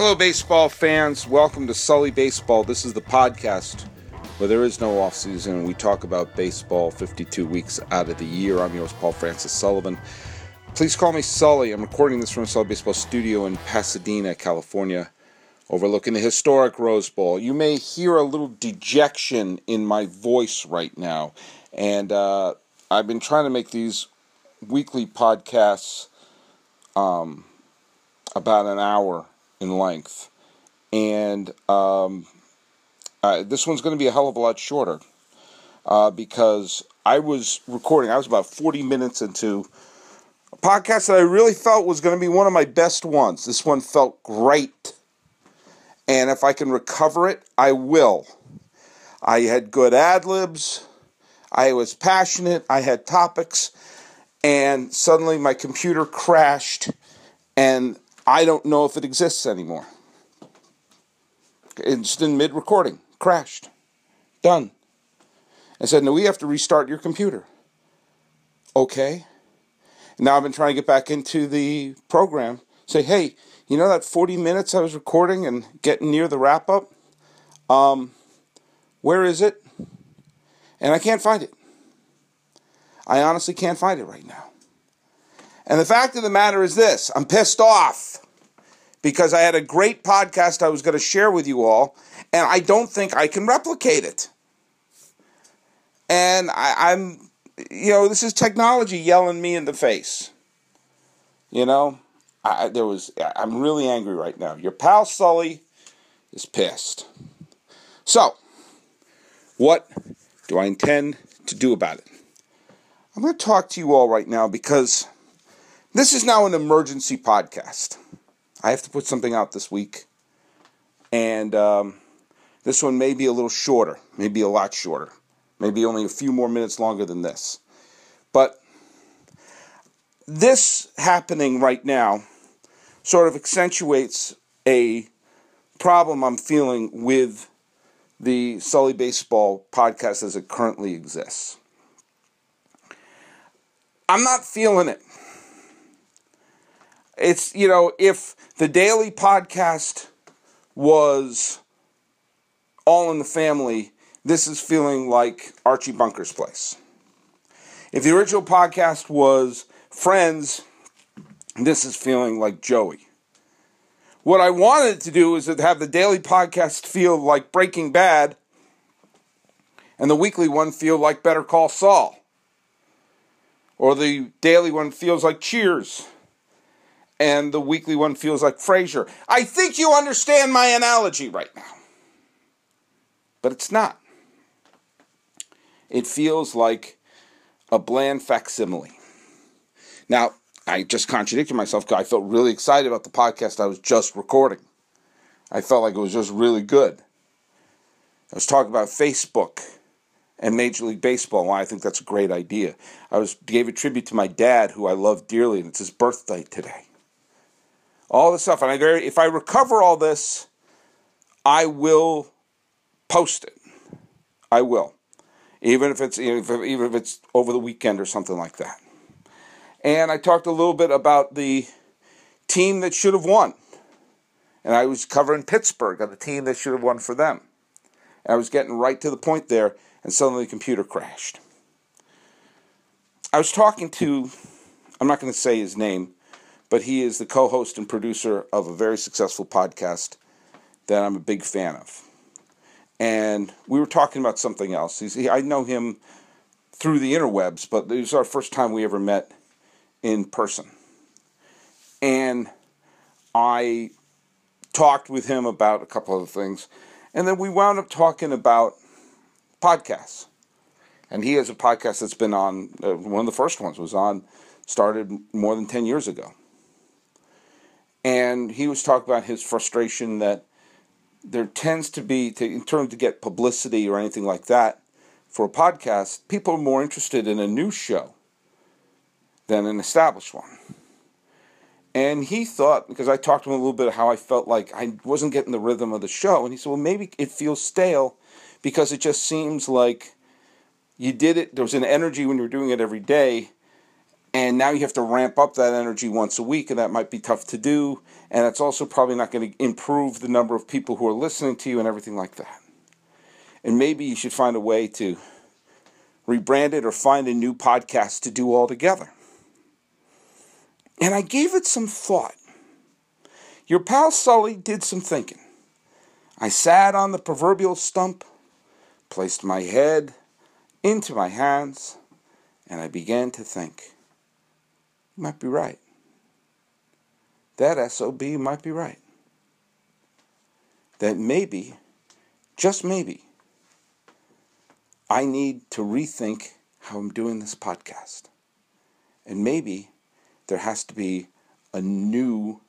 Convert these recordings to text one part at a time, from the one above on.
Hello, baseball fans. Welcome to Sully Baseball. This is the podcast where there is no off season and we talk about baseball 52 weeks out of the year. I'm yours, Paul Francis Sullivan. Please call me Sully. I'm recording this from the Sully Baseball studio in Pasadena, California, overlooking the historic Rose Bowl. You may hear a little dejection in my voice right now, and uh, I've been trying to make these weekly podcasts um, about an hour in length, and um, uh, this one's going to be a hell of a lot shorter uh, because I was recording. I was about forty minutes into a podcast that I really felt was going to be one of my best ones. This one felt great, and if I can recover it, I will. I had good ad libs. I was passionate. I had topics, and suddenly my computer crashed, and I don't know if it exists anymore. It's in mid recording, crashed, done. I said, No, we have to restart your computer. Okay. Now I've been trying to get back into the program. Say, hey, you know that 40 minutes I was recording and getting near the wrap up? Um, where is it? And I can't find it. I honestly can't find it right now. And the fact of the matter is this I'm pissed off because I had a great podcast I was going to share with you all, and I don't think I can replicate it. And I, am you know, this is technology yelling me in the face. You know, I, there was, I'm really angry right now. Your pal Sully is pissed. So, what do I intend to do about it? I'm going to talk to you all right now because this is now an emergency podcast. I have to put something out this week, and um, this one may be a little shorter, maybe a lot shorter, maybe only a few more minutes longer than this. But this happening right now sort of accentuates a problem I'm feeling with the Sully Baseball podcast as it currently exists. I'm not feeling it. It's, you know, if the daily podcast was all in the family, this is feeling like Archie Bunker's place. If the original podcast was Friends, this is feeling like Joey. What I wanted to do is to have the daily podcast feel like Breaking Bad and the weekly one feel like Better Call Saul. Or the daily one feels like Cheers and the weekly one feels like Frasier. I think you understand my analogy right now. But it's not. It feels like a bland facsimile. Now, I just contradicted myself because I felt really excited about the podcast I was just recording. I felt like it was just really good. I was talking about Facebook and Major League Baseball. Why I think that's a great idea. I was gave a tribute to my dad, who I love dearly, and it's his birthday today all this stuff. And I very, if I recover all this, I will post it. I will, even if it's even if, even if it's over the weekend or something like that. And I talked a little bit about the team that should have won, and I was covering Pittsburgh on the team that should have won for them. And I was getting right to the point there, and suddenly the computer crashed. I was talking to, I'm not going to say his name, but he is the co host and producer of a very successful podcast that I'm a big fan of. And we were talking about something else. He, I know him through the interwebs, but this was our first time we ever met in person. And I talked with him about a couple of things. And then we wound up talking about podcasts. And he has a podcast that's been on, uh, one of the first ones was on, started more than 10 years ago. And he was talking about his frustration that there tends to be, to, in terms to get publicity or anything like that for a podcast, people are more interested in a new show than an established one. And he thought, because I talked to him a little bit of how I felt like I wasn't getting the rhythm of the show, and he said, well, maybe it feels stale because it just seems like you did it, there was an energy when you were doing it every day, and now you have to ramp up that energy once a week, and that might be tough to do. And it's also probably not going to improve the number of people who are listening to you and everything like that. And maybe you should find a way to rebrand it or find a new podcast to do altogether. And I gave it some thought. Your pal Sully did some thinking. I sat on the proverbial stump, placed my head into my hands, and I began to think. Might be right. That SOB might be right. That maybe, just maybe, I need to rethink how I'm doing this podcast. And maybe there has to be a new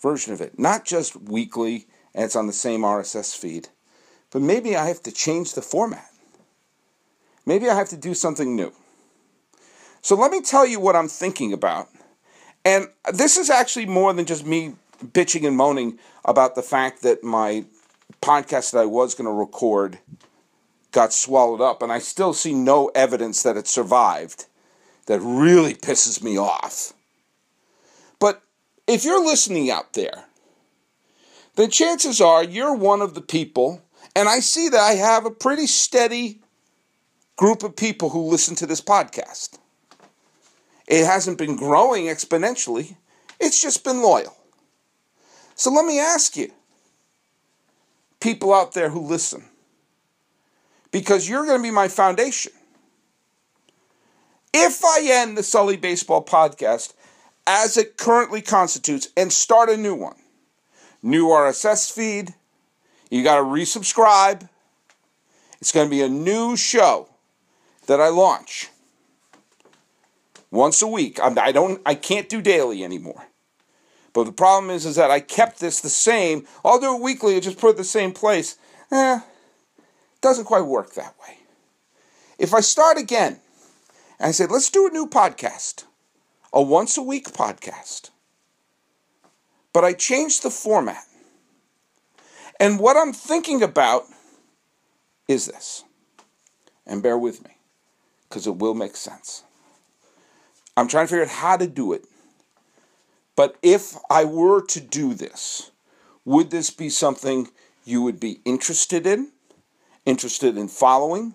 version of it. Not just weekly and it's on the same RSS feed, but maybe I have to change the format. Maybe I have to do something new. So let me tell you what I'm thinking about. And this is actually more than just me bitching and moaning about the fact that my podcast that I was going to record got swallowed up, and I still see no evidence that it survived. That really pisses me off. But if you're listening out there, the chances are you're one of the people, and I see that I have a pretty steady group of people who listen to this podcast. It hasn't been growing exponentially, it's just been loyal. So let me ask you, people out there who listen, because you're going to be my foundation. If I end the Sully Baseball podcast as it currently constitutes and start a new one, new RSS feed, you got to resubscribe. It's going to be a new show that I launch once a week. I'm, I don't, I can't do daily anymore. But the problem is, is that I kept this the same. I'll do it weekly and just put it the same place. Eh, doesn't quite work that way. If I start again and I say, let's do a new podcast, a once a week podcast, but I changed the format. And what I'm thinking about is this, and bear with me, because it will make sense. I'm trying to figure out how to do it. But if I were to do this, would this be something you would be interested in, interested in following,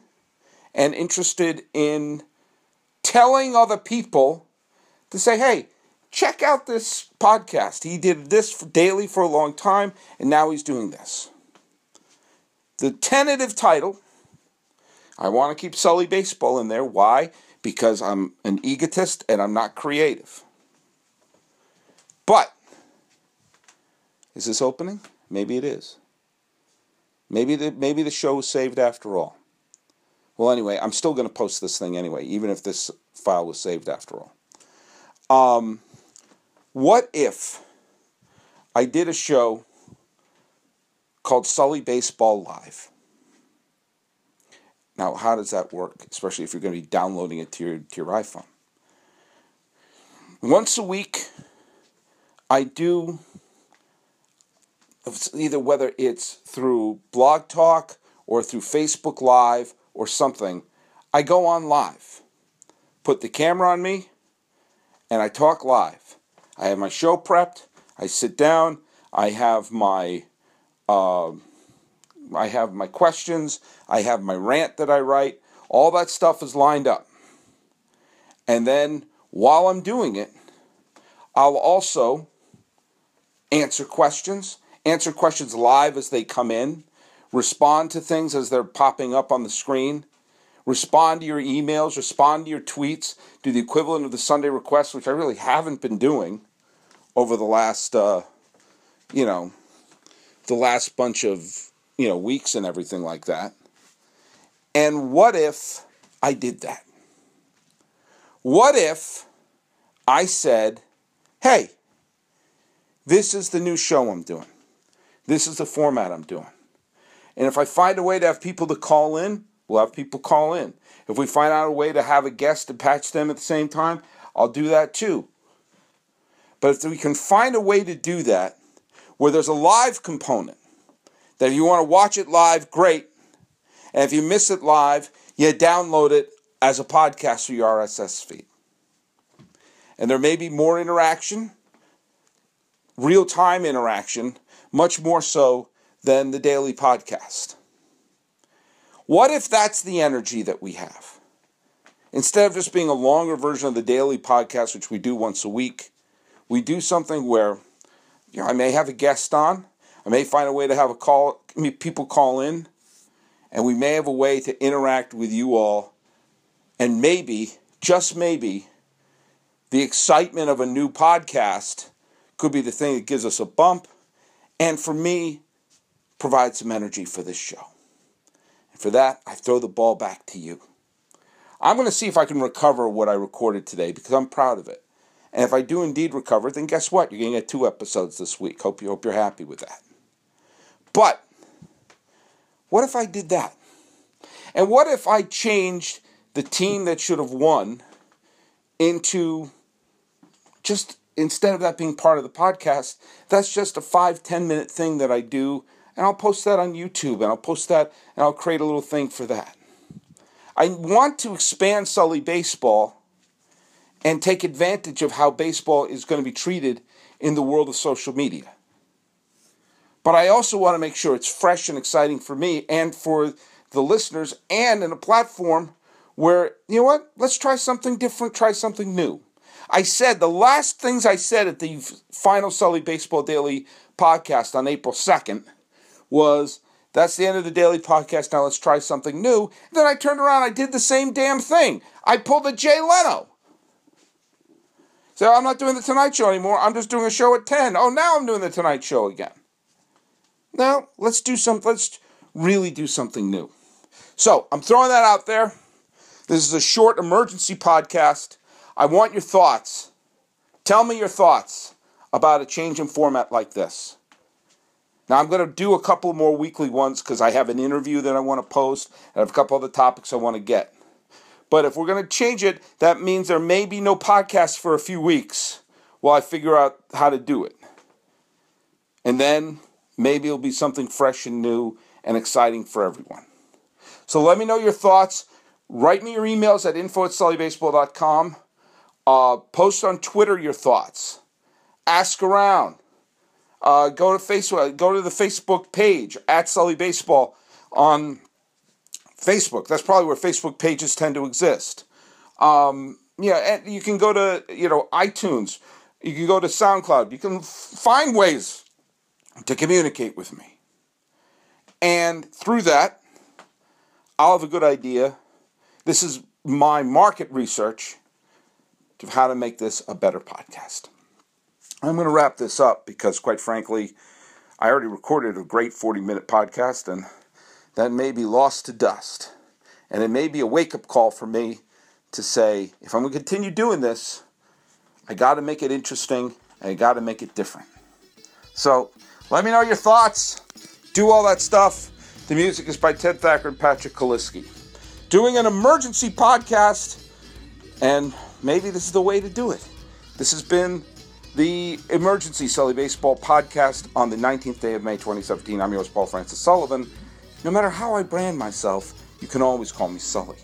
and interested in telling other people to say, hey, check out this podcast. He did this daily for a long time, and now he's doing this. The tentative title, I want to keep Sully Baseball in there. Why? Because I'm an egotist and I'm not creative. But is this opening? Maybe it is. Maybe the maybe the show was saved after all. Well, anyway, I'm still going to post this thing anyway, even if this file was saved after all. Um, what if I did a show called Sully Baseball Live? Now, how does that work, especially if you're going to be downloading it to your, to your iPhone? Once a week, I do either whether it's through Blog Talk or through Facebook Live or something, I go on live. Put the camera on me and I talk live. I have my show prepped. I sit down. I have my uh, I have my questions, I have my rant that I write, all that stuff is lined up. And then while I'm doing it, I'll also answer questions, answer questions live as they come in, respond to things as they're popping up on the screen, respond to your emails, respond to your tweets, do the equivalent of the Sunday requests, which I really haven't been doing over the last, uh, you know, the last bunch of you know, weeks and everything like that. And what if I did that? What if I said, hey, this is the new show I'm doing. This is the format I'm doing. And if I find a way to have people to call in, we'll have people call in. If we find out a way to have a guest to patch them at the same time, I'll do that too. But if we can find a way to do that where there's a live component, that if you want to watch it live, great. And if you miss it live, you download it as a podcast through your RSS feed. And there may be more interaction, real time interaction, much more so than the daily podcast. What if that's the energy that we have? Instead of just being a longer version of the daily podcast, which we do once a week, we do something where you know, I may have a guest on. I may find a way to have a call, people call in, and we may have a way to interact with you all. And maybe, just maybe, the excitement of a new podcast could be the thing that gives us a bump. And for me, provide some energy for this show. And for that, I throw the ball back to you. I'm going to see if I can recover what I recorded today because I'm proud of it. And if I do indeed recover, then guess what? You're going to get two episodes this week. Hope you hope you're happy with that. But what if I did that? And what if I changed the team that should have won into just instead of that being part of the podcast, that's just a five, ten minute thing that I do, and I'll post that on YouTube and I'll post that and I'll create a little thing for that. I want to expand Sully baseball and take advantage of how baseball is going to be treated in the world of social media. But I also want to make sure it's fresh and exciting for me and for the listeners and in a platform where, you know what, let's try something different, try something new. I said the last things I said at the final Sully Baseball Daily podcast on April 2nd was that's the end of the daily podcast. Now let's try something new. Then I turned around, I did the same damn thing. I pulled a Jay Leno. So I'm not doing the Tonight Show anymore. I'm just doing a show at 10. Oh, now I'm doing the Tonight Show again. Now let's do some. Let's really do something new. So I'm throwing that out there. This is a short emergency podcast. I want your thoughts. Tell me your thoughts about a change in format like this. Now, I'm going to do a couple more weekly ones because I have an interview that I want to post and I have a couple other topics I want to get. But if we're going to change it, that means there may be no podcast for a few weeks while I figure out how to do it. And then maybe it'll be something fresh and new and exciting for everyone. So let me know your thoughts. Write me your emails at info at sullybaseball.com. Uh, post on Twitter your thoughts. Ask around. Uh, go to Facebook. Go to the Facebook page at Sully Baseball on Facebook. That's probably where Facebook pages tend to exist. Um, yeah, and you can go to you know iTunes. You can go to SoundCloud. You can find ways to communicate with me, and through that, I'll have a good idea. This is my market research to how to make this a better podcast. I'm going to wrap this up because, quite frankly, I already recorded a great 40 minute podcast and that may be lost to dust. And it may be a wake up call for me to say, if I'm going to continue doing this, I got to make it interesting and I got to make it different. So let me know your thoughts. Do all that stuff. The music is by Ted Thacker and Patrick Kaliski. Doing an emergency podcast, and maybe this is the way to do it. This has been the Emergency Sully Baseball podcast on the 19th day of May 2017. I'm yours, Paul Francis Sullivan. No matter how I brand myself, you can always call me Sully.